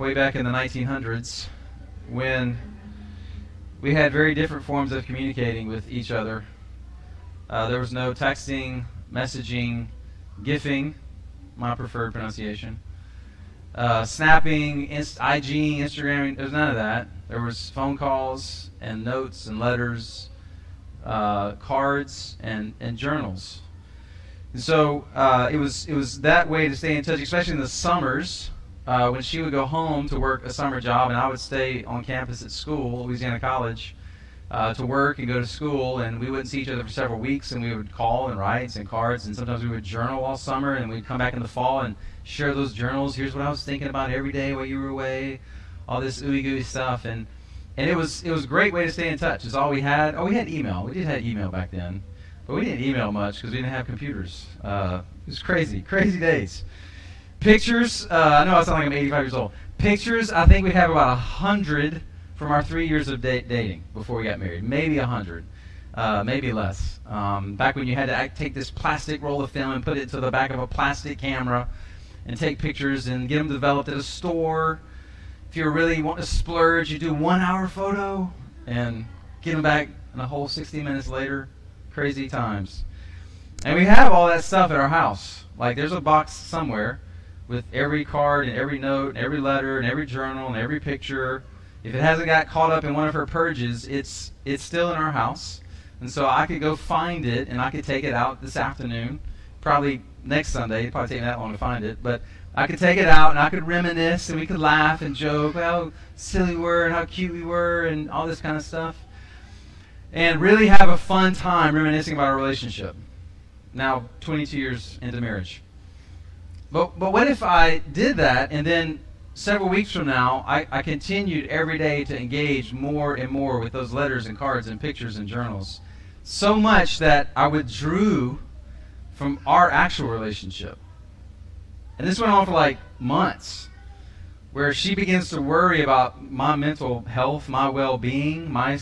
way back in the 1900s when we had very different forms of communicating with each other. Uh, there was no texting, messaging, gifing, my preferred pronunciation, uh, snapping, inst- IG, Instagram. There was none of that. There was phone calls and notes and letters, uh, cards and, and journals. And so uh, it was it was that way to stay in touch, especially in the summers uh, when she would go home to work a summer job, and I would stay on campus at school, Louisiana College, uh, to work and go to school, and we wouldn't see each other for several weeks, and we would call and write and cards, and sometimes we would journal all summer, and we'd come back in the fall and share those journals. Here's what I was thinking about every day while you were away, all this ooey gooey stuff, and and it was it was a great way to stay in touch. It's all we had. Oh, we had email. We did have email back then, but we didn't email much because we didn't have computers. Uh, it was crazy, crazy days. Pictures, uh, I know I sound like I'm 85 years old. Pictures, I think we have about 100 from our three years of da- dating before we got married. Maybe 100, uh, maybe less. Um, back when you had to act, take this plastic roll of film and put it to the back of a plastic camera and take pictures and get them developed at a store. If you really want to splurge, you do one hour photo and get them back in a whole 60 minutes later. Crazy times. And we have all that stuff at our house. Like there's a box somewhere with every card and every note and every letter and every journal and every picture. If it hasn't got caught up in one of her purges, it's it's still in our house. And so I could go find it and I could take it out this afternoon. Probably next Sunday. It'd probably take me that long to find it. But I could take it out and I could reminisce and we could laugh and joke how silly we were and how cute we were and all this kind of stuff. And really have a fun time reminiscing about our relationship. Now, 22 years into marriage. But, but what if I did that and then several weeks from now I, I continued every day to engage more and more with those letters and cards and pictures and journals? So much that I withdrew from our actual relationship. And this went on for like months, where she begins to worry about my mental health, my well being, my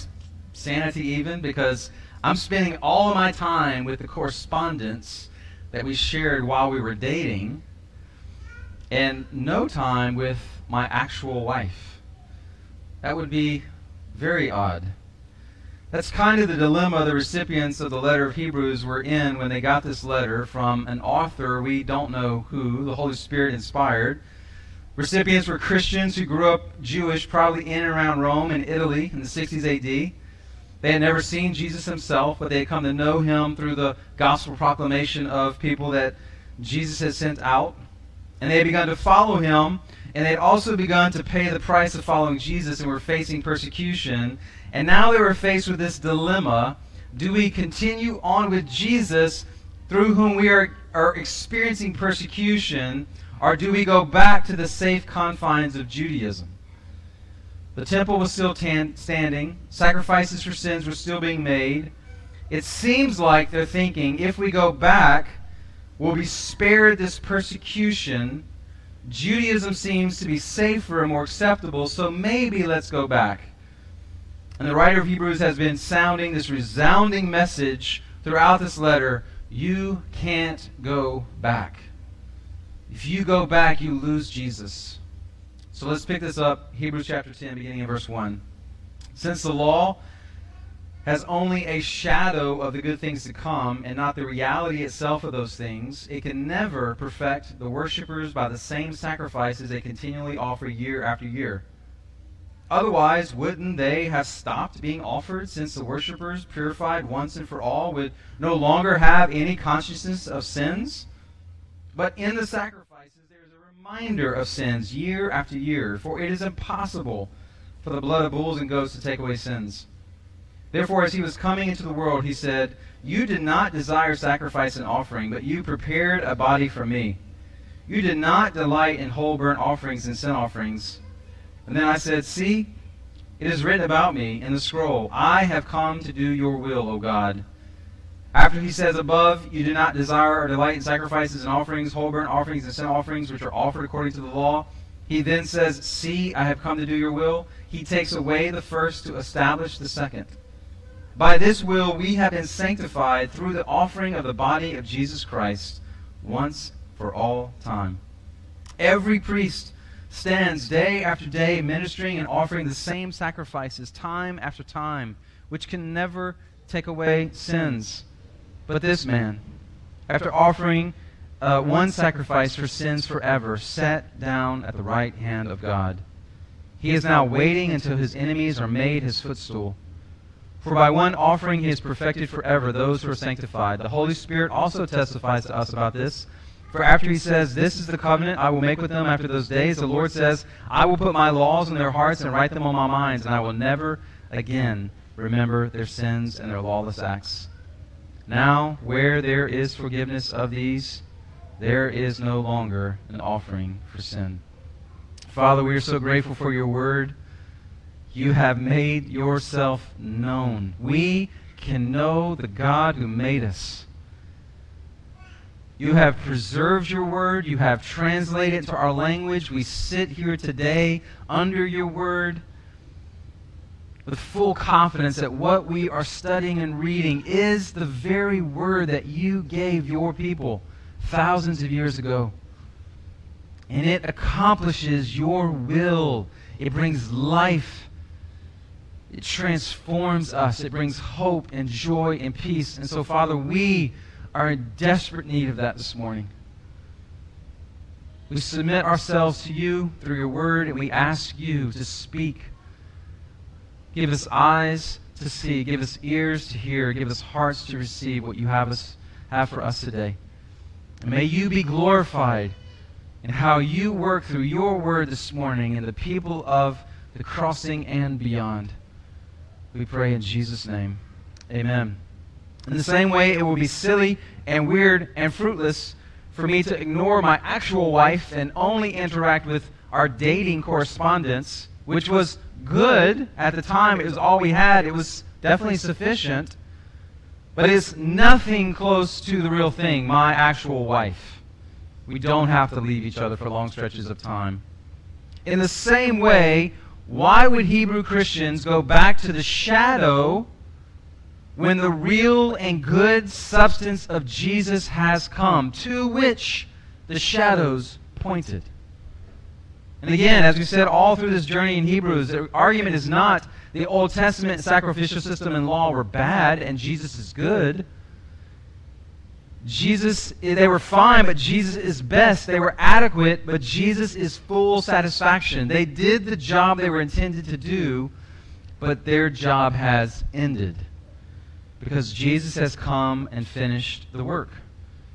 sanity, even, because I'm spending all of my time with the correspondence that we shared while we were dating and no time with my actual wife. That would be very odd. That's kind of the dilemma the recipients of the letter of Hebrews were in when they got this letter from an author we don't know who, the Holy Spirit inspired. Recipients were Christians who grew up Jewish, probably in and around Rome and Italy in the 60s AD. They had never seen Jesus himself, but they had come to know him through the gospel proclamation of people that Jesus had sent out and they had begun to follow him, and they had also begun to pay the price of following Jesus and were facing persecution. And now they were faced with this dilemma do we continue on with Jesus through whom we are, are experiencing persecution, or do we go back to the safe confines of Judaism? The temple was still tan- standing, sacrifices for sins were still being made. It seems like they're thinking if we go back, will be spared this persecution. Judaism seems to be safer and more acceptable, so maybe let's go back. And the writer of Hebrews has been sounding this resounding message throughout this letter you can't go back. If you go back, you lose Jesus. So let's pick this up, Hebrews chapter 10, beginning in verse 1. Since the law has only a shadow of the good things to come and not the reality itself of those things, it can never perfect the worshippers by the same sacrifices they continually offer year after year. Otherwise, wouldn't they have stopped being offered since the worshippers, purified once and for all, would no longer have any consciousness of sins? But in the sacrifices, there is a reminder of sins year after year, for it is impossible for the blood of bulls and goats to take away sins. Therefore, as he was coming into the world, he said, You did not desire sacrifice and offering, but you prepared a body for me. You did not delight in whole burnt offerings and sin offerings. And then I said, See, it is written about me in the scroll, I have come to do your will, O God. After he says above, You do not desire or delight in sacrifices and offerings, whole burnt offerings and sin offerings, which are offered according to the law, he then says, See, I have come to do your will. He takes away the first to establish the second. By this will we have been sanctified through the offering of the body of Jesus Christ once for all time. Every priest stands day after day ministering and offering the same sacrifices time after time, which can never take away sins. But this man, after offering uh, one sacrifice for sins forever, sat down at the right hand of God. He is now waiting until his enemies are made his footstool. For by one offering he has perfected forever those who are sanctified. The Holy Spirit also testifies to us about this. For after he says, This is the covenant I will make with them after those days, the Lord says, I will put my laws in their hearts and write them on my minds, and I will never again remember their sins and their lawless acts. Now, where there is forgiveness of these, there is no longer an offering for sin. Father, we are so grateful for your word. You have made yourself known. We can know the God who made us. You have preserved your word. You have translated it to our language. We sit here today under your word with full confidence that what we are studying and reading is the very word that you gave your people thousands of years ago. And it accomplishes your will. It brings life. It transforms us. It brings hope and joy and peace. And so, Father, we are in desperate need of that this morning. We submit ourselves to you through your word, and we ask you to speak. Give us eyes to see, give us ears to hear, give us hearts to receive what you have, us, have for us today. And may you be glorified in how you work through your word this morning and the people of the crossing and beyond. We pray in Jesus' name. Amen. In the same way, it will be silly and weird and fruitless for me to ignore my actual wife and only interact with our dating correspondence, which was good at the time. It was all we had, it was definitely sufficient. But it's nothing close to the real thing, my actual wife. We don't have to leave each other for long stretches of time. In the same way, why would Hebrew Christians go back to the shadow when the real and good substance of Jesus has come, to which the shadows pointed? And again, as we said all through this journey in Hebrews, the argument is not the Old Testament sacrificial system and law were bad and Jesus is good. Jesus, they were fine, but Jesus is best. They were adequate, but Jesus is full satisfaction. They did the job they were intended to do, but their job has ended because Jesus has come and finished the work.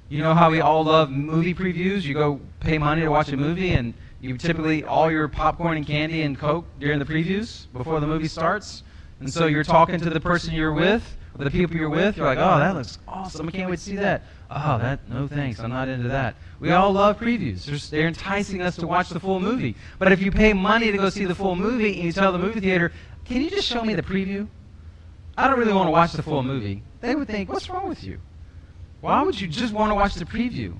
You know how we all love movie previews? You go pay money to watch a movie, and you typically all your popcorn and candy and Coke during the previews before the movie starts. And so you're talking to the person you're with, or the people you're with. You're like, oh, that looks awesome. I can't wait to see that. Oh, that, no thanks. I'm not into that. We all love previews. They're, they're enticing us to watch the full movie. But if you pay money to go see the full movie and you tell the movie theater, can you just show me the preview? I don't really want to watch the full movie. They would think, what's wrong with you? Why would you just want to watch the preview?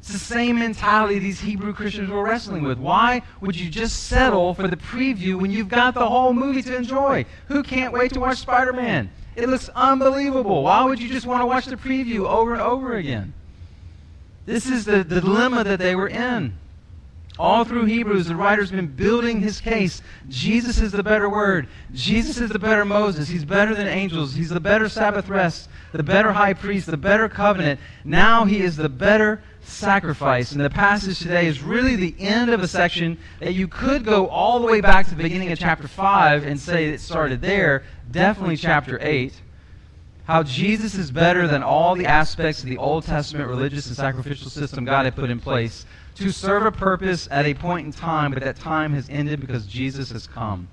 It's the same mentality these Hebrew Christians were wrestling with. Why would you just settle for the preview when you've got the whole movie to enjoy? Who can't wait to watch Spider Man? It looks unbelievable. Why would you just want to watch the preview over and over again? This is the, the dilemma that they were in. All through Hebrews, the writer's been building his case. Jesus is the better word. Jesus is the better Moses. He's better than angels. He's the better Sabbath rest, the better high priest, the better covenant. Now he is the better sacrifice. And the passage today is really the end of a section that you could go all the way back to the beginning of chapter 5 and say it started there, definitely chapter 8. How Jesus is better than all the aspects of the Old Testament religious and sacrificial system God had put in place to serve a purpose at a point in time, but that time has ended because Jesus has come.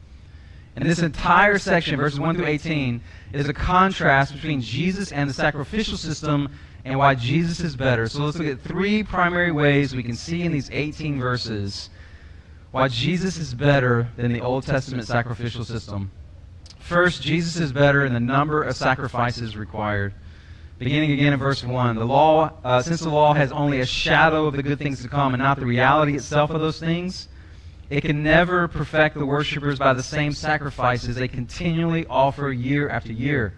And this entire section, verses 1 through 18, is a contrast between Jesus and the sacrificial system and why Jesus is better. So let's look at three primary ways we can see in these 18 verses why Jesus is better than the Old Testament sacrificial system. First, Jesus is better in the number of sacrifices required. Beginning again in verse 1, the law, uh, since the law has only a shadow of the good things to come and not the reality itself of those things, it can never perfect the worshippers by the same sacrifices they continually offer year after year.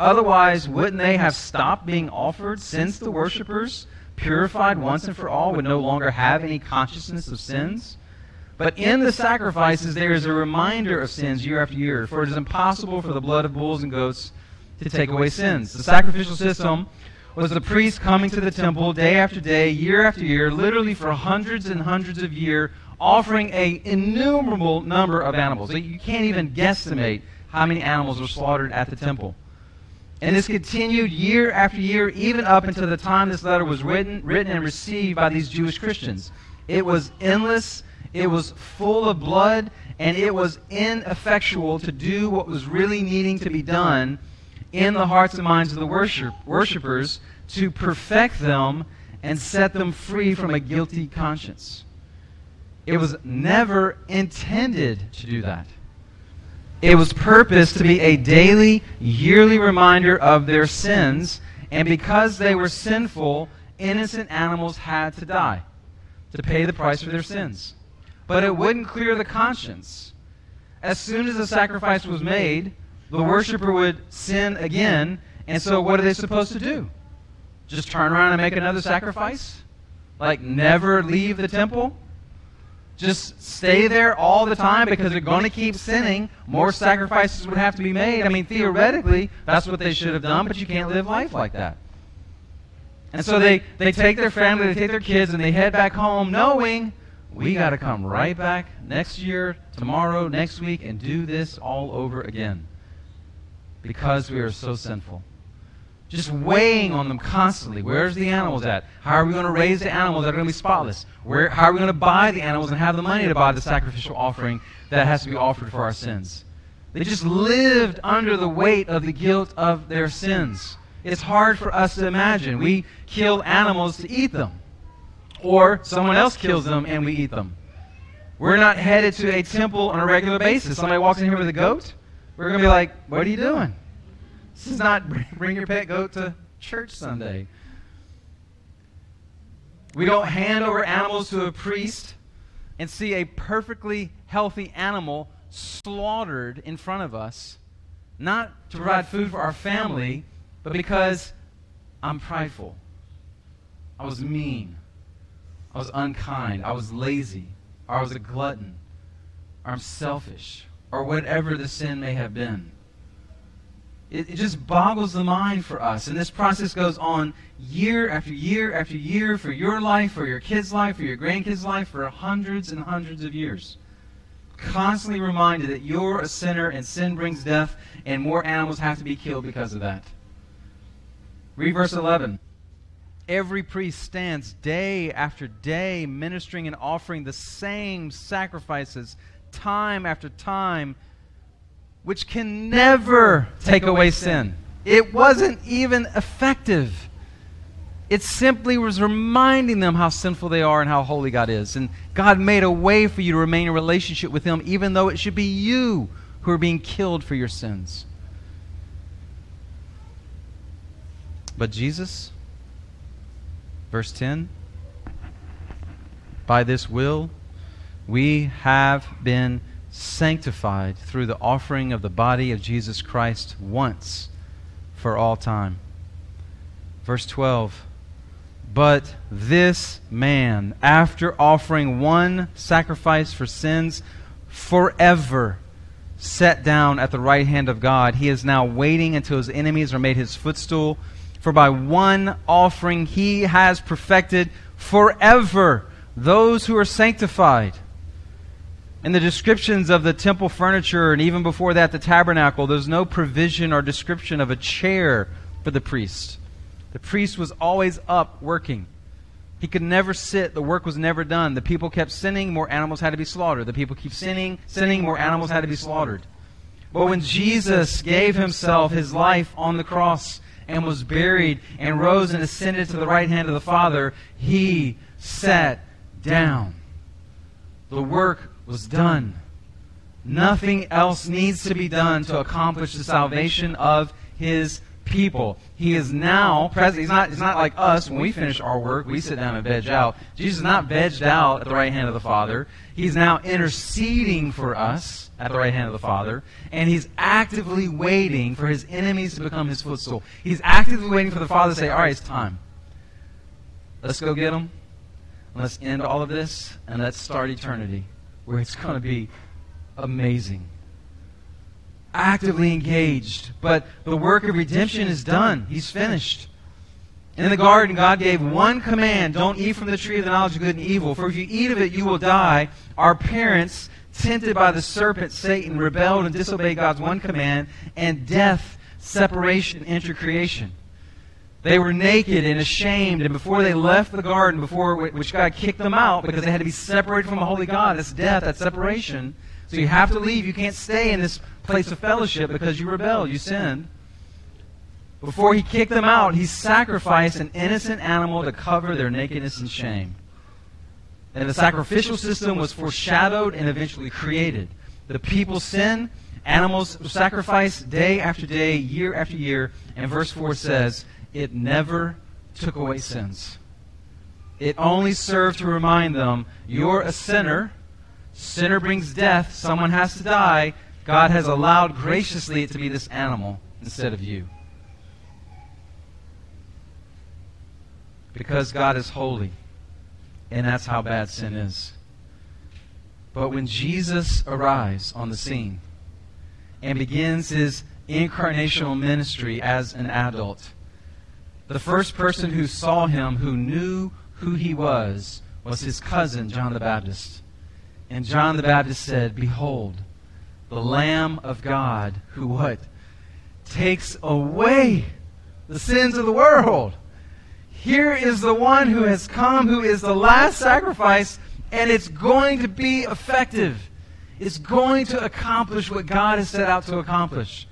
Otherwise, wouldn't they have stopped being offered since the worshippers, purified once and for all, would no longer have any consciousness of sins? But in the sacrifices, there is a reminder of sins year after year. For it is impossible for the blood of bulls and goats to take away sins. The sacrificial system was the priest coming to the temple day after day, year after year, literally for hundreds and hundreds of years, offering an innumerable number of animals. You can't even guesstimate how many animals were slaughtered at the temple. And this continued year after year, even up until the time this letter was written, written and received by these Jewish Christians. It was endless, it was full of blood, and it was ineffectual to do what was really needing to be done in the hearts and minds of the worship, worshipers to perfect them and set them free from a guilty conscience. It was never intended to do that. It was purposed to be a daily, yearly reminder of their sins, and because they were sinful, innocent animals had to die to pay the price for their sins. But it wouldn't clear the conscience. As soon as the sacrifice was made, the worshiper would sin again, and so what are they supposed to do? Just turn around and make another sacrifice? Like never leave the temple? Just stay there all the time because they're going to keep sinning, more sacrifices would have to be made. I mean, theoretically, that's what they should have done, but you can't live life like that. And so they, they take their family, they take their kids, and they head back home knowing we got to come right back next year, tomorrow, next week, and do this all over again because we are so sinful just weighing on them constantly. Where's the animals at? How are we going to raise the animals that are going to be spotless? Where, how are we going to buy the animals and have the money to buy the sacrificial offering that has to be offered for our sins? They just lived under the weight of the guilt of their sins. It's hard for us to imagine. We kill animals to eat them, or someone else kills them and we eat them. We're not headed to a temple on a regular basis. Somebody walks in here with a goat, we're going to be like, What are you doing? This is not bring your pet goat to church Sunday. We don't hand over animals to a priest and see a perfectly healthy animal slaughtered in front of us, not to provide food for our family, but because I'm prideful. I was mean. I was unkind. I was lazy. Or I was a glutton. Or I'm selfish. Or whatever the sin may have been. It, it just boggles the mind for us. And this process goes on year after year after year for your life, for your kids' life, for your grandkids' life, for hundreds and hundreds of years. Constantly reminded that you're a sinner and sin brings death, and more animals have to be killed because of that. Read verse 11. Every priest stands day after day ministering and offering the same sacrifices time after time which can never take away sin. It wasn't even effective. It simply was reminding them how sinful they are and how holy God is. And God made a way for you to remain in relationship with Him, even though it should be you who are being killed for your sins. But Jesus, verse 10, by this will we have been sanctified through the offering of the body of Jesus Christ once for all time. Verse 12 But this man, after offering one sacrifice for sins forever, sat down at the right hand of God. He is now waiting until his enemies are made his footstool. For by one offering he has perfected forever those who are sanctified. In the descriptions of the temple furniture, and even before that, the tabernacle, there's no provision or description of a chair for the priest. The priest was always up working. He could never sit. The work was never done. The people kept sinning, more animals had to be slaughtered. The people keep sinning, sinning, more animals had to be slaughtered. But when Jesus gave himself his life on the cross and was buried and rose and ascended to the right hand of the Father, he sat down. The work was done. Nothing else needs to be done to accomplish the salvation of his people. He is now present. He's not, he's not like us. When we finish our work, we sit down and veg out. Jesus is not vegged out at the right hand of the Father. He's now interceding for us at the right hand of the Father. And he's actively waiting for his enemies to become his footstool. He's actively waiting for the Father to say, All right, it's time. Let's go get them. Let's end all of this, and let's start eternity where it's going to be amazing. Actively engaged. But the work of redemption is done. He's finished. In the garden, God gave one command don't eat from the tree of the knowledge of good and evil, for if you eat of it, you will die. Our parents, tempted by the serpent, Satan, rebelled and disobeyed God's one command, and death, separation, entered creation. They were naked and ashamed, and before they left the garden, before which God kicked them out because they had to be separated from a holy God, that's death, that's separation. So you have to leave. You can't stay in this place of fellowship because you rebelled, you sinned. Before he kicked them out, he sacrificed an innocent animal to cover their nakedness and shame. And the sacrificial system was foreshadowed and eventually created. The people sin, animals sacrifice day after day, year after year, and verse 4 says, it never took away sins. It only served to remind them, you're a sinner. Sinner brings death. Someone has to die. God has allowed graciously it to be this animal instead of you. Because God is holy. And that's how bad sin is. But when Jesus arrives on the scene and begins his incarnational ministry as an adult, the first person who saw him, who knew who he was, was his cousin, John the Baptist. And John the Baptist said, Behold, the Lamb of God, who what? Takes away the sins of the world. Here is the one who has come, who is the last sacrifice, and it's going to be effective. It's going to accomplish what God has set out to accomplish.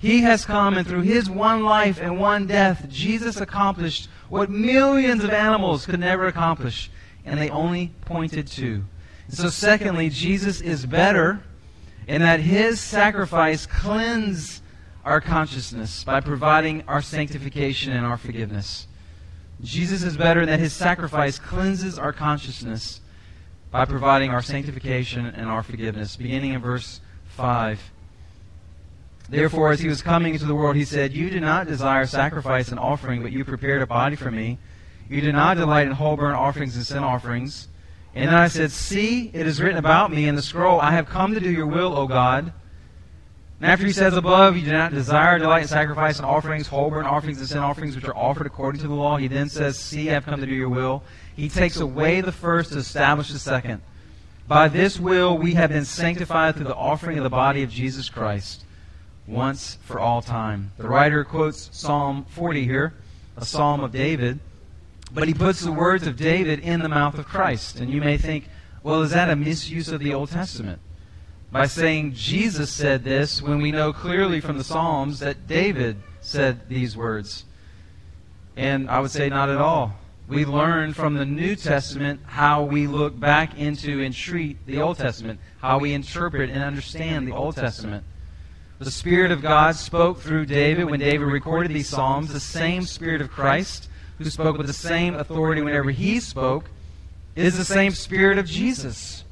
He has come, and through his one life and one death, Jesus accomplished what millions of animals could never accomplish, and they only pointed to. So, secondly, Jesus is better in that his sacrifice cleansed our consciousness by providing our sanctification and our forgiveness. Jesus is better in that his sacrifice cleanses our consciousness by providing our sanctification and our forgiveness. Beginning in verse 5. Therefore, as he was coming into the world, he said, You do not desire sacrifice and offering, but you prepared a body for me. You do not delight in whole burnt offerings and sin offerings. And then I said, See, it is written about me in the scroll, I have come to do your will, O God. And after he says above, You do not desire delight in sacrifice and offerings, whole burnt offerings and sin offerings, which are offered according to the law, he then says, See, I have come to do your will. He takes away the first to establish the second. By this will we have been sanctified through the offering of the body of Jesus Christ once for all time. The writer quotes Psalm 40 here, a psalm of David, but he puts the words of David in the mouth of Christ. And you may think, well, is that a misuse of the Old Testament? By saying Jesus said this when we know clearly from the Psalms that David said these words. And I would say not at all. We learn from the New Testament how we look back into and treat the Old Testament, how we interpret and understand the Old Testament. The Spirit of God spoke through David when David recorded these Psalms. The same Spirit of Christ, who spoke with the same authority whenever he spoke, is the same Spirit of Jesus.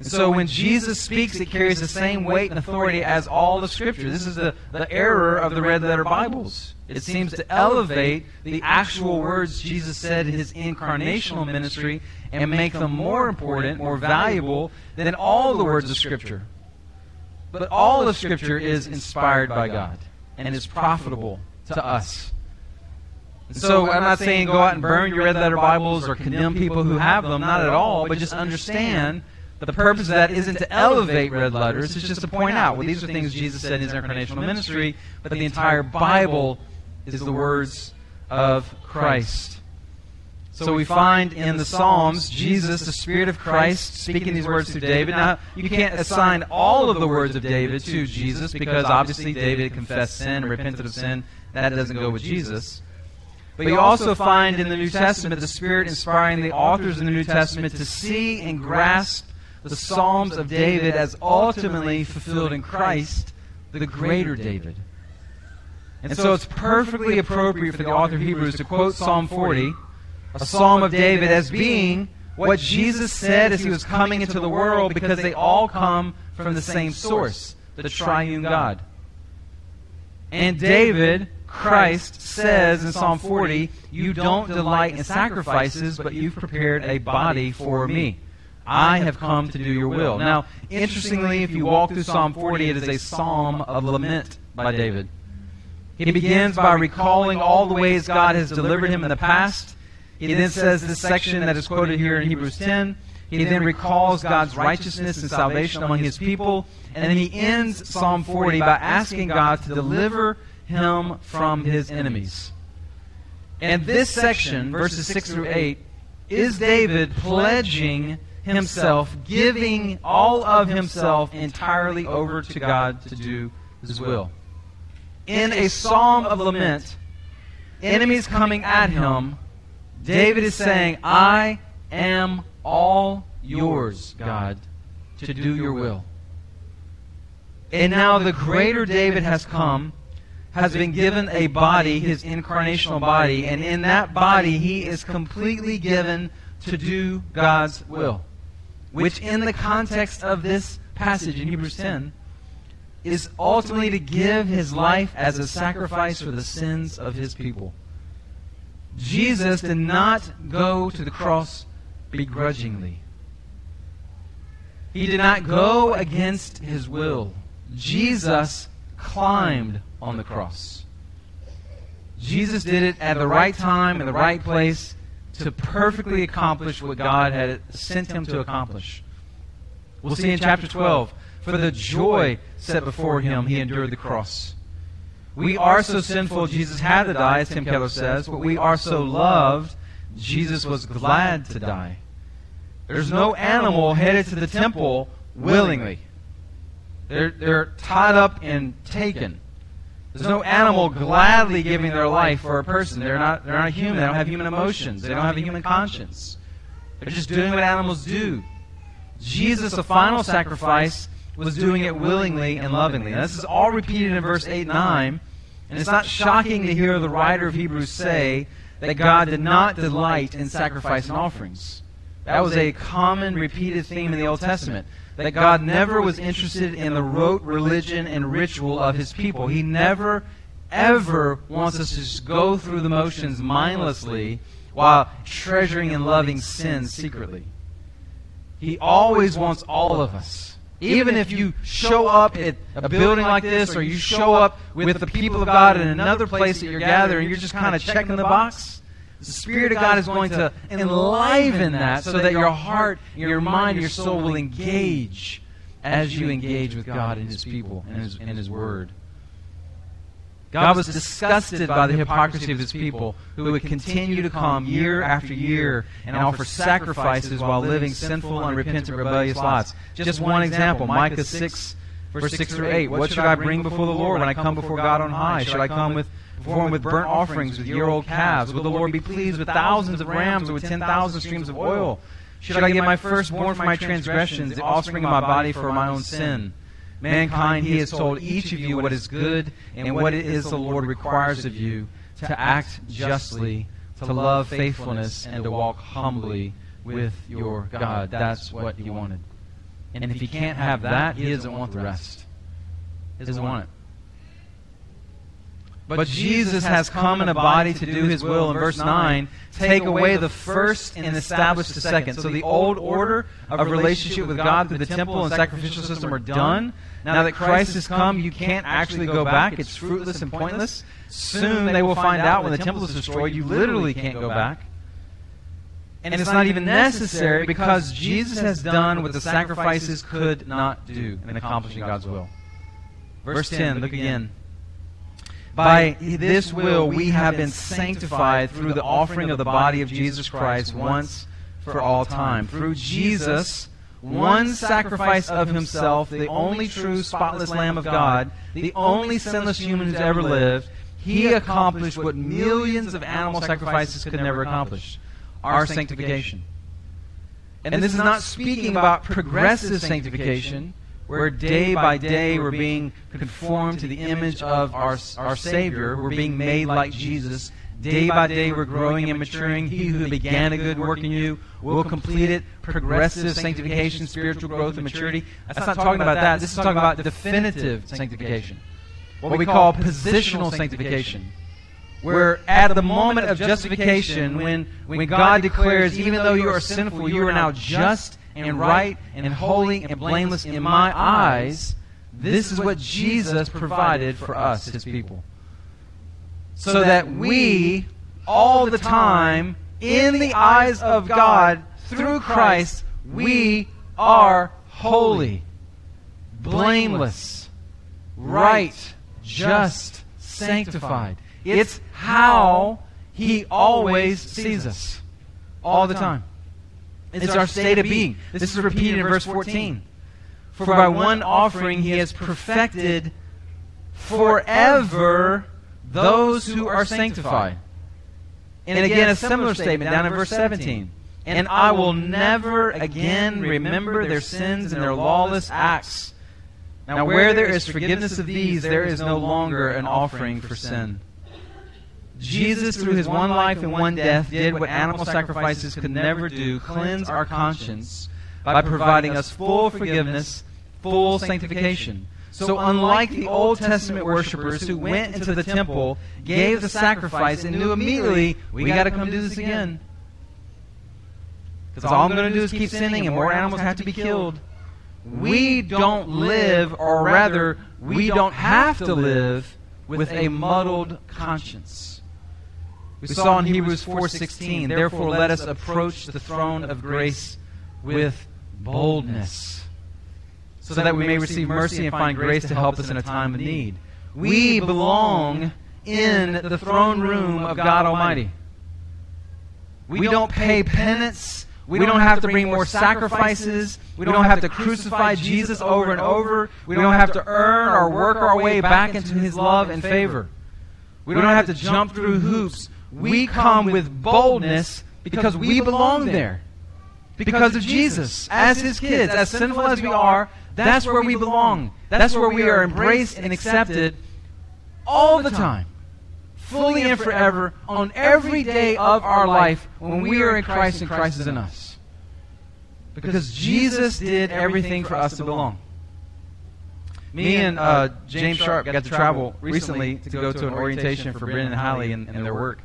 And so when Jesus speaks, it carries the same weight and authority as all the Scripture. This is the, the error of the red letter Bibles. It seems to elevate the actual words Jesus said in his incarnational ministry and make them more important, more valuable than all the words of Scripture. But all of Scripture is inspired by God and is profitable to us. And so I'm not saying go out and burn your red letter Bibles or condemn people who have them, not at all, but just understand that the purpose of that isn't to elevate red letters, it's just to point out, well, these are things Jesus said in his incarnational ministry, but the entire Bible is the words of Christ. So we find in the Psalms Jesus, the Spirit of Christ, speaking these words to David. Now, you can't assign all of the words of David to Jesus because obviously David confessed sin and repented of sin. That doesn't go with Jesus. But you also find in the New Testament the Spirit inspiring the authors in the New Testament to see and grasp the Psalms of David as ultimately fulfilled in Christ, the greater David. And so it's perfectly appropriate for the author of Hebrews to quote Psalm 40 a psalm of David as being what Jesus said as he was coming into the world because they all come from the same source, the triune God. And David, Christ, says in Psalm 40, You don't delight in sacrifices, but you've prepared a body for me. I have come to do your will. Now, interestingly, if you walk through Psalm 40, it is a psalm of lament by David. He begins by recalling all the ways God has delivered him in the past. He then says this section that is quoted here in Hebrews 10. He then recalls God's righteousness and salvation among his people. And then he ends Psalm 40 by asking God to deliver him from his enemies. And this section, verses 6 through 8, is David pledging himself, giving all of himself entirely over to God to do his will. In a psalm of lament, enemies coming at him, David is saying, I am all yours, God, to do your will. And now the greater David has come has been given a body, his incarnational body, and in that body he is completely given to do God's will. Which, in the context of this passage in Hebrews 10, is ultimately to give his life as a sacrifice for the sins of his people. Jesus did not go to the cross begrudgingly. He did not go against his will. Jesus climbed on the cross. Jesus did it at the right time, in the right place, to perfectly accomplish what God had sent him to accomplish. We'll see in chapter 12. For the joy set before him, he endured the cross. We are so sinful, Jesus had to die, as Tim Keller says, but we are so loved, Jesus was glad to die. There's no animal headed to the temple willingly. They're, they're tied up and taken. There's no animal gladly giving their life for a person. They're not, they're not human. They don't have human emotions. They don't have a human conscience. They're just doing what animals do. Jesus, the final sacrifice, was doing it willingly and lovingly. Now, this is all repeated in verse 8 and 9. And it's not shocking to hear the writer of Hebrews say that God did not delight in sacrifice and offerings. That was a common repeated theme in the Old Testament that God never was interested in the rote religion and ritual of his people. He never, ever wants us to just go through the motions mindlessly while treasuring and loving sin secretly. He always wants all of us. Even if you show up at a building like this or you show up with the people of God in another place that you're gathering, you're just kind of checking the box. The Spirit of God is going to enliven that so that your heart, your mind, your soul will engage as you engage with God and His people and His, and His Word. God was disgusted by the hypocrisy of His people who would continue to come year after year and offer sacrifices while living sinful, unrepentant, rebellious lives. Just one example Micah 6, verse 6 through 8. What should I bring before the Lord when I come before God on high? Should I come with perform with burnt offerings, with year old calves? Will the Lord be pleased with thousands of rams or with ten thousand streams of oil? Should I give my firstborn for my transgressions, the offspring of my body for my own sin? Mankind, he has told each of you what is good and what it is the Lord requires of you to act justly, to love faithfulness, and to walk humbly with your God. That's what he wanted. And if he can't have that, he doesn't want the rest. He doesn't want it. But Jesus has come in a body to do his will. In verse 9, take away the first and establish the second. So the old order of relationship with God through the temple and sacrificial system are done. Now that Christ has come, you can't actually go back. It's fruitless and pointless. Soon they will find out when the temple is destroyed, you literally can't go back. And it's not even necessary because Jesus has done what the sacrifices could not do in accomplishing God's will. Verse 10, look again. By this will we have been sanctified through the offering of the body of Jesus Christ once for all time. Through Jesus, one sacrifice of himself, the only true spotless Lamb of God, the only sinless human who's ever lived, he accomplished what millions of animal sacrifices could never accomplish. our sanctification. And this is not speaking about progressive sanctification where day by day we're being conformed to the image of our, our Savior. We're being made like Jesus. Day by day we're growing and maturing. He who began a good work in you will complete it. Progressive sanctification, spiritual growth, and maturity. That's not talking about that. This is talking about definitive sanctification. What we call positional sanctification. Where at the moment of justification, when, when God declares, even though you are sinful, you are now just and right and holy and blameless in my eyes, this is what Jesus provided for us, his people. So that we, all the time, in the eyes of God, through Christ, we are holy, blameless, right, just, sanctified. It's how He always sees us, all the time. It's our state of being. This is repeated in verse 14. For by one offering He has perfected forever those who are sanctified. And again, a similar statement down in verse 17. And I will never again remember their sins and their lawless acts. Now, where there is forgiveness of these, there is no longer an offering for sin. Jesus, through his one life and one death, did what animal sacrifices could never do cleanse our conscience by providing us full forgiveness, full sanctification. So, unlike the Old Testament worshippers who went into the temple, gave the sacrifice, and knew immediately, we got to come do this again. Because all I'm going to do is keep sinning, and more animals have to be killed. We don't live, or rather, we don't have to live with a muddled conscience. We saw in Hebrews 4:16, therefore let us approach the throne of grace with boldness so that we may receive mercy and find grace to help us in a time of need. We belong in the throne room of God Almighty. We don't pay penance. We don't have to bring more sacrifices. We don't have to crucify Jesus over and over. We don't have to earn or work our way back into His love and favor. We don't have to jump through hoops. We come with boldness because we belong there. Because of Jesus. As His kids, as sinful as we are, that's where we belong. That's where we are embraced and accepted all the time, fully and forever, on every day of our life when we are in Christ and Christ is in us. Because Jesus did everything for us to belong. Me and uh, James Sharp got to travel recently to go to an orientation for Brendan and Holly and, and their work.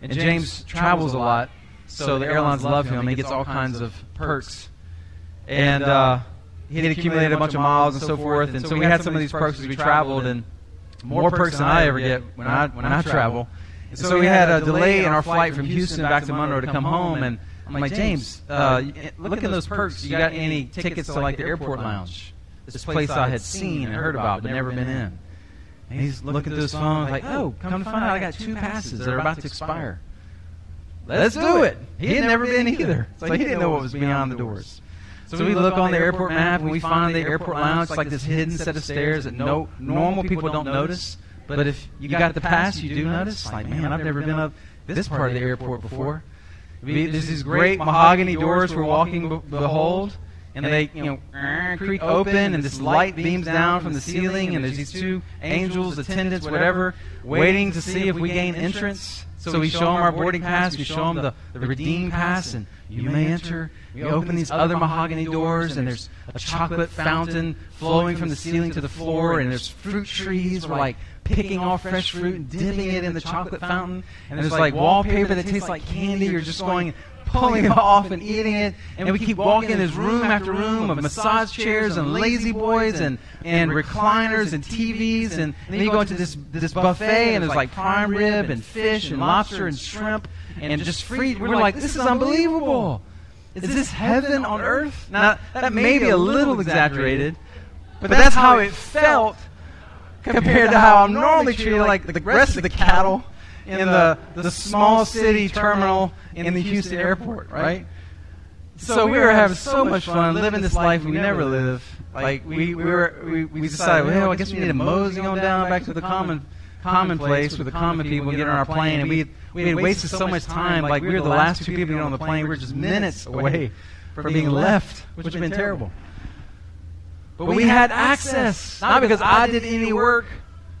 And James travels a lot, so the airlines love him. He gets all kinds of perks. And uh, he had accumulated a bunch of miles and so forth. And so we had some of these perks as we traveled, and more perks than I ever get when I when I travel. And so we had a delay in our flight from Houston back to Monroe to come home, and I'm like, James, uh, look at those perks. You got any tickets to like the airport lounge? This place I had seen and heard about but never been in. And he's looking through his phone, like, oh, come to find out, I got two passes that are about to expire. Let's do it. He had never been either, so he didn't know what was beyond the doors. So we look on the airport map and we find the airport lounge like this hidden set of stairs that no normal people don't notice. But if you got the pass, you do notice. Like, man, I've never been up this part of the airport before. There's these great mahogany doors we're walking behold, and they you know creak open, and this light beams down from the ceiling, and there's these two angels, attendants, whatever, waiting to see if we gain entrance. So we show them our boarding pass, we show them the, the redeem pass, and you may enter. We open these other mahogany doors, and there's a chocolate fountain flowing from the ceiling to the floor, and there's fruit trees. We're like picking off fresh fruit and dipping it in the chocolate fountain. And there's like wallpaper that tastes like candy. You're just going pulling it off and eating it. And we keep walking in this room after room of massage chairs and lazy boys and, and recliners and TVs. And, then you go into this, this buffet and there's like prime rib and fish and lobster and shrimp and just free. We're like, this is unbelievable. Is this heaven on earth? Now, that may be a little exaggerated, but that's how it felt compared to how I'm normally treated like the rest of the cattle in the, the small city terminal in the Houston airport, right? So we were having so much fun living this life we never live. Like we, we were we, we decided, well, I guess we need to mosey on down back to the common common place with the common people and get on our plane and we we had wasted so much time, like we were the last two people to get on the plane, we were just minutes away from being left, which would have been terrible. But we had access, not because I did any work,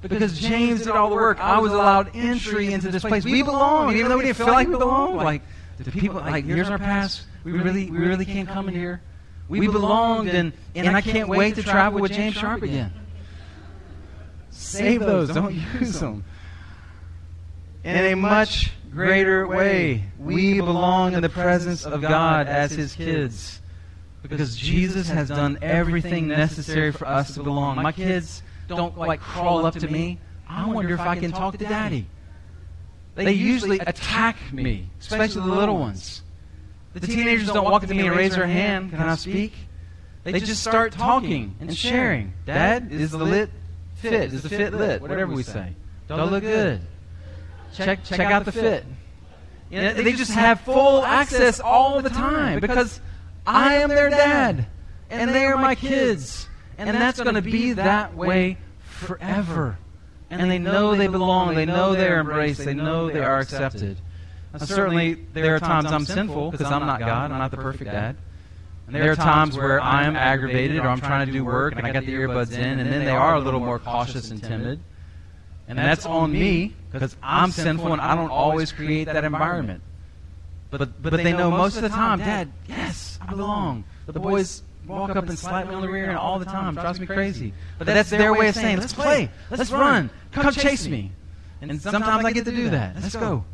because James did all the work. I was allowed entry into this place. We belong, even though we didn't feel like we belonged. Like the people, like here's our pass. We really, we really can't come in here. We belonged, and and I can't wait to travel with James Sharp again. Save those, don't use them. In a much greater way, we belong in the presence of God as His kids. because Jesus has done everything necessary for us to belong. My kids don't like crawl up to me. I wonder if I can talk to daddy. They usually attack me, especially the little ones. The teenagers don't walk up to me and raise their hand, can I speak? They just start talking and sharing. Dad, is the lit fit? Is the fit lit? Whatever we say. Don't look good? Check, check out the fit. You know, they just have full access all the time because I am their dad and they are my kids. And that's going to be that way forever. And they know they belong. They know they're embraced. They know they are accepted. Now, certainly, there are times I'm sinful because I'm not God. I'm not the perfect dad. And there are times where I am aggravated or I'm trying to do work and I got the earbuds in, and then they are a little more cautious and timid. And that's on me because I'm sinful and I don't always create that environment. But, but they know most of the time, Dad, yes, I belong. The boys walk up and slap me on the rear and all the time. It drives me crazy. But that's their way of saying, let's play, let's run, come chase me. And sometimes I get to do that. Let's go.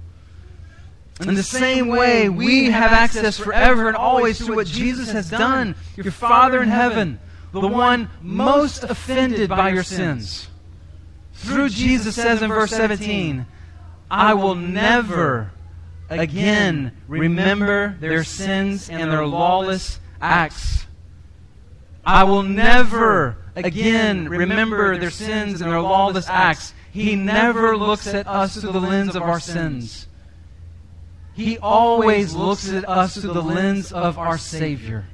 In the same way, we have access forever and always to what Jesus has done. Your Father in heaven, the one most offended by your sins. Through Jesus says in verse 17, I will never again remember their sins and their lawless acts. I will never again remember their sins and their lawless acts. He never looks at us through the lens of our sins. He always looks at us through the lens of our Savior.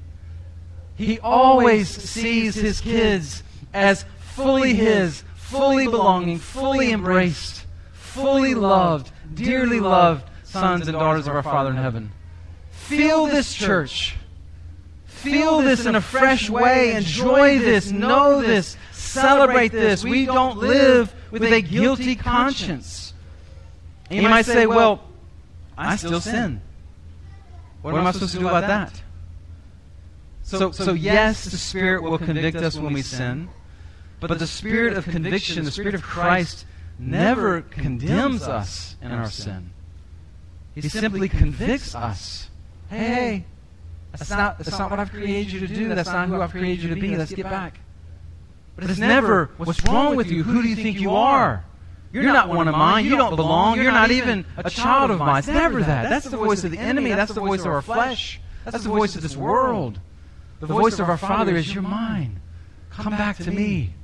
He always sees his kids as fully his, fully belonging, fully embraced, fully loved, dearly loved sons and daughters of our Father in heaven. Feel this, church. Feel this in a fresh way. Enjoy this. Know this. Celebrate this. We don't live with a guilty conscience. And you might say, well, I still sin. What am I supposed to do about that? So, so yes, the Spirit will convict us when we sin, but the Spirit of conviction, the Spirit of Christ, never condemns us in our sin. He simply convicts us. Hey, hey, that's not, that's not what I've created you to do. That's not who I've created you to be. Let's get back. But it's never, what's wrong with you? Who do you think you are? You're not one of mine. You don't belong. You're not even a child of mine. It's never that. That's the voice of the enemy. That's the voice of our flesh. That's the voice of this world. The voice of our Father is, You're mine. Come back to me.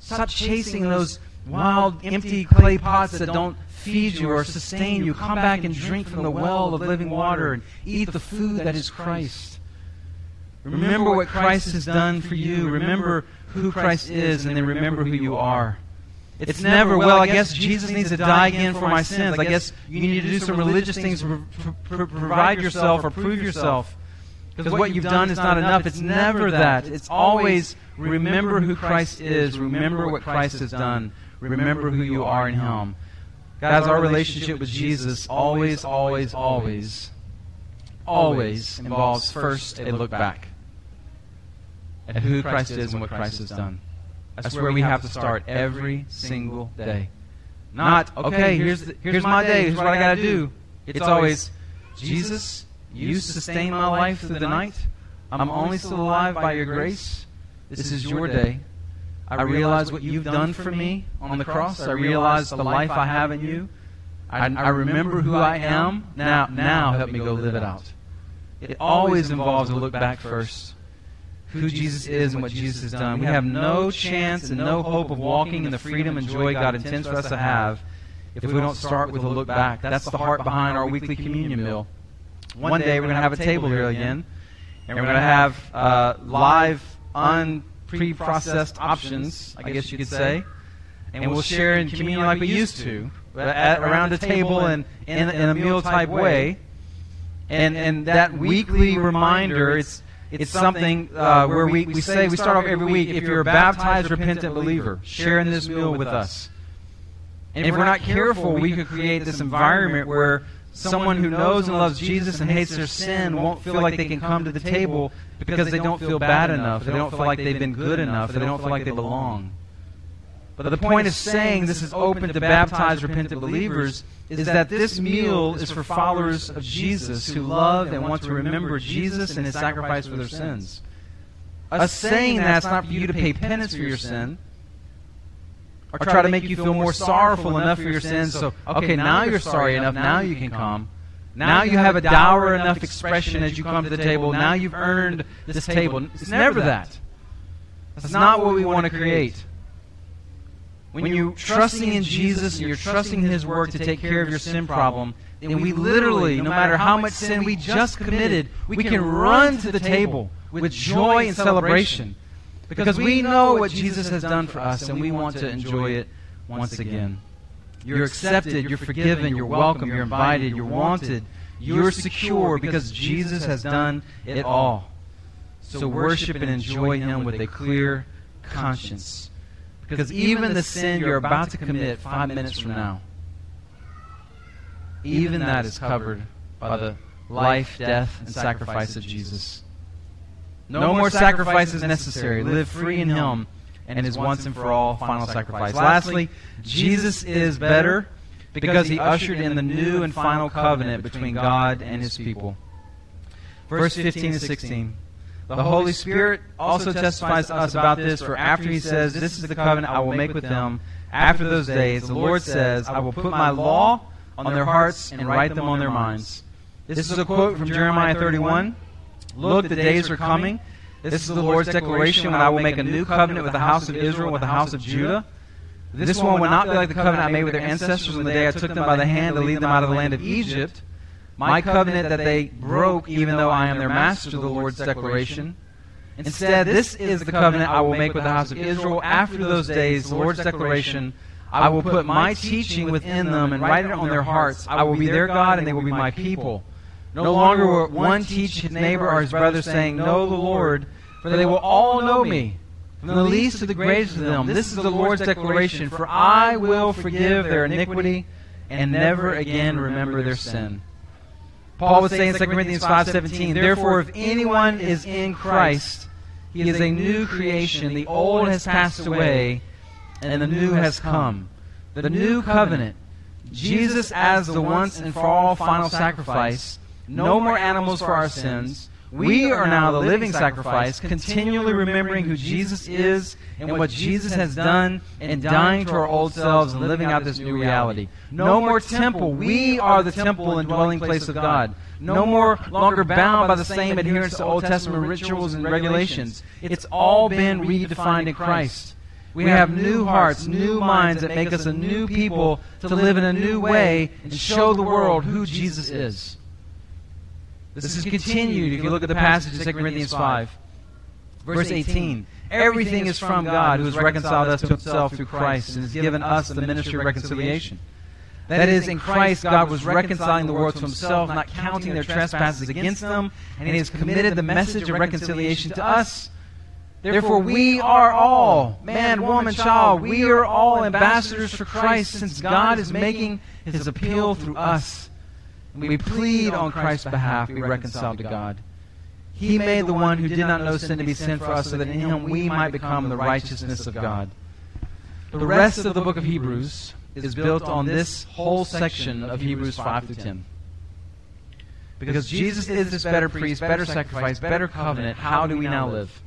Stop chasing those wild, empty clay pots that don't feed you or sustain you. Come back and drink from the well of living water and eat the food that is Christ. Remember what Christ has done for you. Remember who Christ is, and then remember who you are. It's never, well, I guess Jesus needs to die again for my sins. I guess you need to do some religious things to provide yourself or prove yourself. Because what you've done is not enough. It's never that. It's always remember who Christ is. Remember what Christ has done. Remember who you are in Him. Guys, our relationship with Jesus always, always, always, always involves first a look back at who Christ is and what Christ has done. That's where we have to start every single day. Not, okay, here's, the, here's my day, here's what I got to do. It's always, Jesus, you sustain my life through the night. I'm only still alive by your grace. This is your day. I realize what you've done for me on the cross. I realize the life I have in you. I, I remember who I am. Now, now help me go live it out. It always involves a look back first who Jesus is and what Jesus has done. We have no chance and no hope of walking in the freedom and joy God intends for us to have if we don't start with a look back. That's the heart behind our weekly communion meal. One day we're going to have a table here again, and we're going to have uh, live, unpre-processed options, I guess you could say, and we'll share in communion like we used to, at, around a table and in, in a meal type way. And, and that weekly reminder, it's it's something uh, where we, we say, we start off every week, if you're a baptized, repentant believer, sharing this meal with us. And if we're not careful, we could create this environment where someone who knows and loves Jesus and hates their sin won't feel like they can come to the table because they don't feel bad enough, they don't feel like they've been good enough, they don't feel like they belong. But the point of saying this is open to baptized, repentant believers is that this meal is for followers of Jesus who love and want to remember Jesus and his sacrifice for their sins. Us saying that's not for you to pay penance for your sin or try to make you feel more sorrowful enough for your sins. So, okay, now you're sorry enough. Now you can come. Now you have a dour enough expression as you come to the table. Now you've earned this table. It's never that. That's not what we want to create. When you're trusting in Jesus and you're trusting in His work to take care of your sin problem, then we literally, no matter how much sin we just committed, we can run to the table with joy and celebration because we know what Jesus has done for us and we want to enjoy it once again. You're accepted, you're forgiven, you're welcome, you're invited, you're wanted, you're secure because Jesus has done it all. So worship and enjoy Him with a clear conscience. Because even the sin you're about to commit five minutes from now, even that is covered by the life, death, and sacrifice of Jesus. No more sacrifices necessary. Live free in Him and His once and for all final sacrifice. Lastly, Jesus is better because He ushered in the new and final covenant between God and His people. Verse 15 and 16. The Holy Spirit also testifies to us about this, for after He says, This is the covenant I will make with them after those days, the Lord says, I will put my law on their hearts and write them on their minds. This is a quote from Jeremiah 31. Look, the days are coming. This is the Lord's declaration when I will make a new covenant with the house of Israel with the house of Judah. This one will not be like the covenant I made with their ancestors on the day I took them by the hand to lead them out of the land of Egypt. My covenant that they broke, even though I am their master, the Lord's declaration. Instead, this is the covenant I will make with the house of Israel after those days, the Lord's declaration. I will put my teaching within them and write it on their hearts. I will be their God and they will be my people. No longer will one teach his neighbor or his brother, saying, Know the Lord, for they will all know me, from the least to the greatest of them. This is the Lord's declaration, for I will forgive their iniquity and never again remember their sin. Paul would say in 2 Corinthians 5.17, Therefore, if anyone is in Christ, he is a new creation. The old has passed away, and the new has come. The new covenant, Jesus as the once and for all final sacrifice, no more animals for our sins. We are now the living sacrifice, continually remembering who Jesus is and what Jesus has done and dying to our old selves and living out this new reality. No more temple. We are the temple and dwelling place of God. No more longer bound by the same adherence to Old Testament rituals and regulations. It's all been redefined in Christ. We have new hearts, new minds that make us a new people to live in a new way and show the world who Jesus is. This is continued if you look at the passage in 2 Corinthians 5. Verse 18. Everything is from God who has reconciled us to himself through Christ and has given us the ministry of reconciliation. That is, in Christ, God was reconciling the world to himself, not counting their trespasses against them, and he has committed the message of reconciliation to us. Therefore, we are all, man, woman, child, we are all ambassadors for Christ, since God is making his appeal through us. We plead on Christ's behalf be reconciled to God. He made the one who did not know sin to be sin for us, so that in him we might become the righteousness of God. The rest of the book of Hebrews is built on this whole section of Hebrews 5 through 10. Because Jesus is this better priest, better sacrifice, better covenant, how do we now live?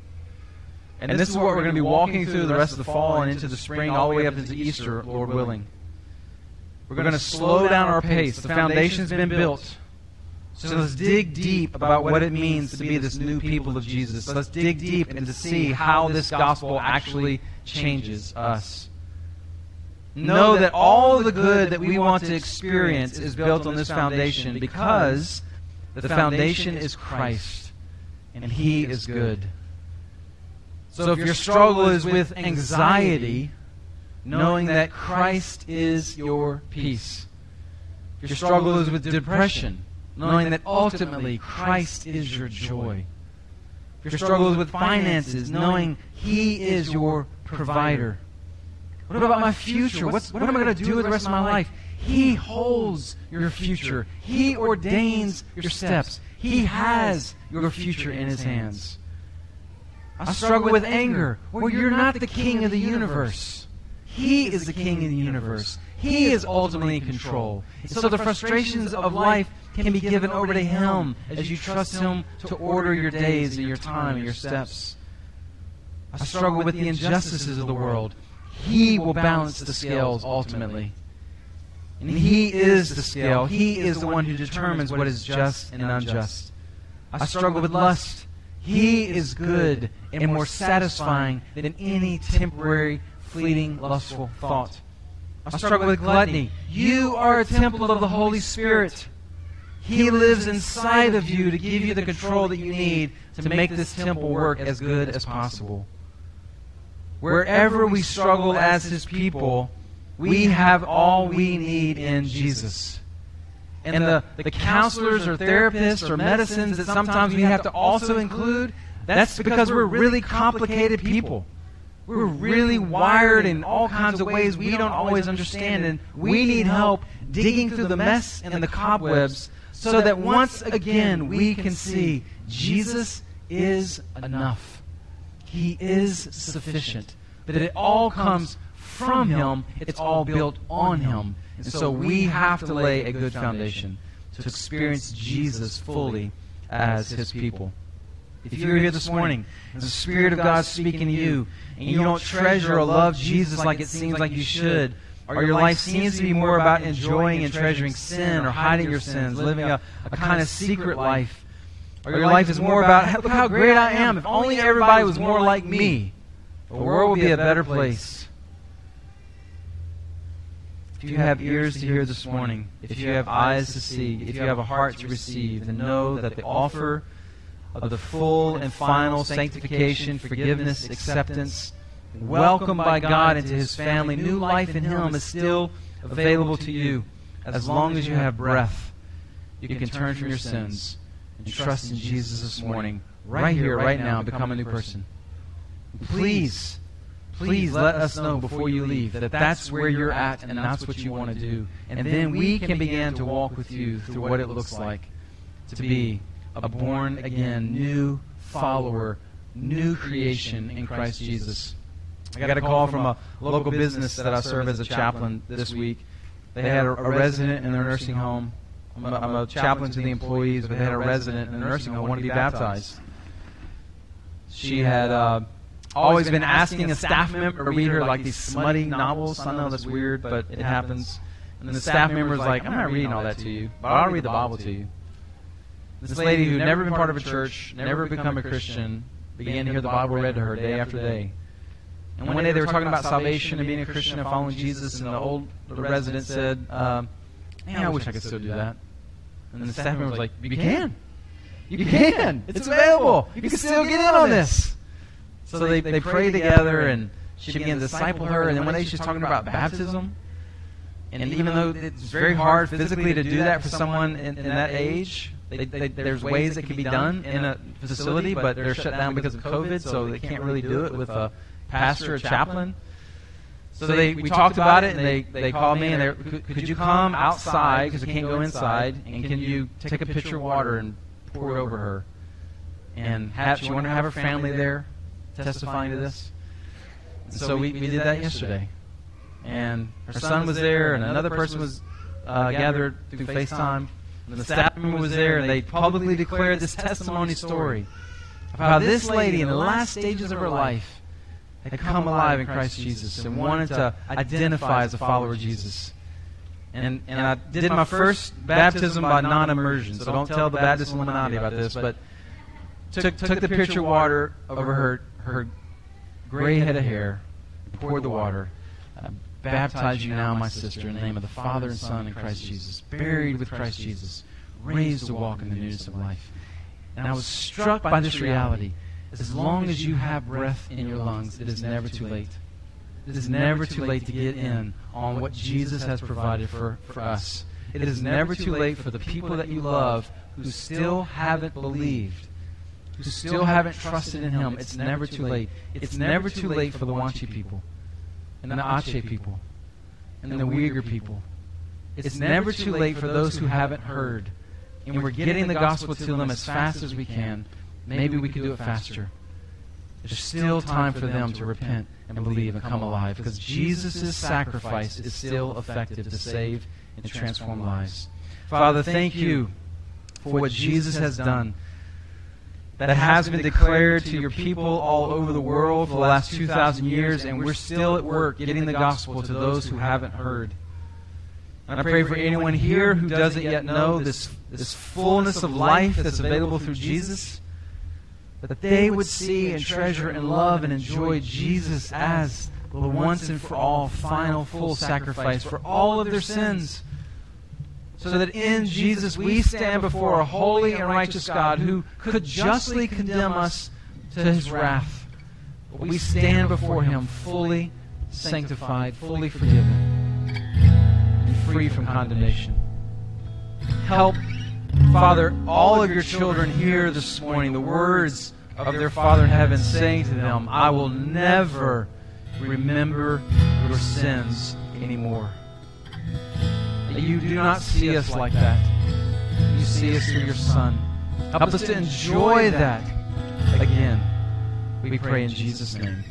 And this is what we're going to be walking through the rest of the fall and into the spring, all the way up into Easter, Lord willing. We're going to slow down our pace. The foundation's been built. So let's dig deep about what it means to be this new people of Jesus. Let's dig deep and to see how this gospel actually changes us. Know that all the good that we want to experience is built on this foundation because the foundation is Christ and He is good. So if your struggle is with anxiety, knowing that Christ is your peace. If your struggle is with depression, knowing that ultimately Christ is your joy. If your struggle is with finances, knowing He is your provider. What about my future? What's, what am I going to do with the rest of my life? He holds your future. He ordains your steps. He has your future in His hands. I struggle with anger. Well, you're not the king of the universe. He is the king of the universe. He is ultimately in control. So the frustrations of life can be given over to Him as you trust Him to order your days and your time and your steps. I struggle with the injustices of the world. He will balance the scales ultimately. And He is the scale. He is the one who determines what is just and unjust. I struggle with lust. He is good and more satisfying than any temporary, fleeting, lustful thought. I struggle with gluttony. You are a temple of the Holy Spirit. He lives inside of you to give you the control that you need to make this temple work as good as possible. Wherever we struggle as His people, we have all we need in Jesus. And the, the counselors or therapists or medicines that sometimes we have to also include, that's because we're really complicated people. We're really wired in all kinds of ways we don't always understand, and we need help digging through the mess and the cobwebs so that once again we can see Jesus is enough. He is sufficient. But it all comes from Him, it's all built on Him. And so we have to lay a good foundation to experience Jesus fully as His people. If you're here this morning, and the Spirit of God speaking to you, and you don't treasure or love Jesus like it seems like you should, or your life seems to be more about enjoying and treasuring sin or hiding your sins, living a, a kind of secret life, or your life is more about, look how great I am. If only everybody was more like me, the world would be a better place. If you have ears to hear this morning, if you have eyes to see, if you have a heart to receive, then know that the offer of the full and final sanctification, forgiveness, acceptance, welcome by God into His family, new life in Him is still available to you. As long as you have breath, you can turn from your sins and trust in Jesus this morning, right here, right now, become a new person. Please, please let us know before you leave that that's where you're at and that's what you want to do. And then we can begin to walk with you through what it looks like to be a born again, new follower, new creation in Christ Jesus. I got a call from a local business that I serve as a chaplain this week. They had a, a resident in their nursing home. I'm a, I'm a chaplain to the employees, but they had a resident in the nursing home want to be baptized. She had uh, always been asking a staff member to read her like these smutty novels. I know that's weird, but it happens. And the staff member was like, "I'm not reading all that to you, but I'll read the Bible to you." This lady who had never been part of a church, never become a Christian, began to hear the Bible read to her day after day. And one day they were talking about salvation and being a Christian and following Jesus, and the old resident said, um, "Man, I wish I could still do that." And the staff member was like, "You can, you can. It's available. You can still get in on this." So they they prayed together, and she began to disciple her. And then one day she's talking about baptism. And even though it's very hard physically to do that for someone in, in that age, they, they, there's ways that can be done in a facility, but they're shut down because of COVID, so they can't really do it with a pastor or chaplain. So they, we talked about it, and they, they called me, and they could, could you come outside, because we can't go inside, and can you take a pitcher of water and pour it over her? And have, she wanted to have her family there testifying to this. And so we, we did that yesterday. And her son was there, and another person was uh, gathered through FaceTime. And the staff member was there, and they publicly declared this testimony story of how this lady, in the last stages of her life, had come alive in Christ Jesus and wanted to identify as a follower of Jesus. And, and I did my first baptism by non immersion, so don't tell the Baptist Illuminati about this, but took, took the pitcher of water over her, her gray head of hair, poured the water. I baptize you now, my sister, in the name of the Father and Son and Christ Jesus, buried with Christ Jesus, raised to walk in the newness of life. And I was struck by this reality. As long as you have breath in your lungs, it is never too late. It is never too late to get in on what Jesus has provided for, for us. It is never too late for the people that you love who still haven't believed, who still haven't trusted in Him. It's never too late. It's never too late for the Wanchi people and the Ache people and the Uyghur people. It's never too late for those who haven't heard. And we're getting the gospel to them as fast as we can. Maybe we could do it faster. there's still time for them to repent and believe and come alive because Jesus' sacrifice is still effective to save and transform lives. Father, thank you for what Jesus has done that has been declared to your people all over the world for the last 2,000 years, and we're still at work getting the gospel to those who haven't heard. And I pray for anyone here who doesn't yet know this, this fullness of life that's available through Jesus, that they would see and treasure and love and enjoy Jesus as the once and for all final full sacrifice for all of their sins. So that in Jesus we stand before a holy and righteous God who could justly condemn us to his wrath. But we stand before him fully sanctified, fully forgiven and free from condemnation. Help, Father, all of your children hear this morning the words of their Father in heaven saying to them, I will never remember your sins anymore. You do not see us like that. You see us through your Son. Help us to enjoy that again. We pray in Jesus' name.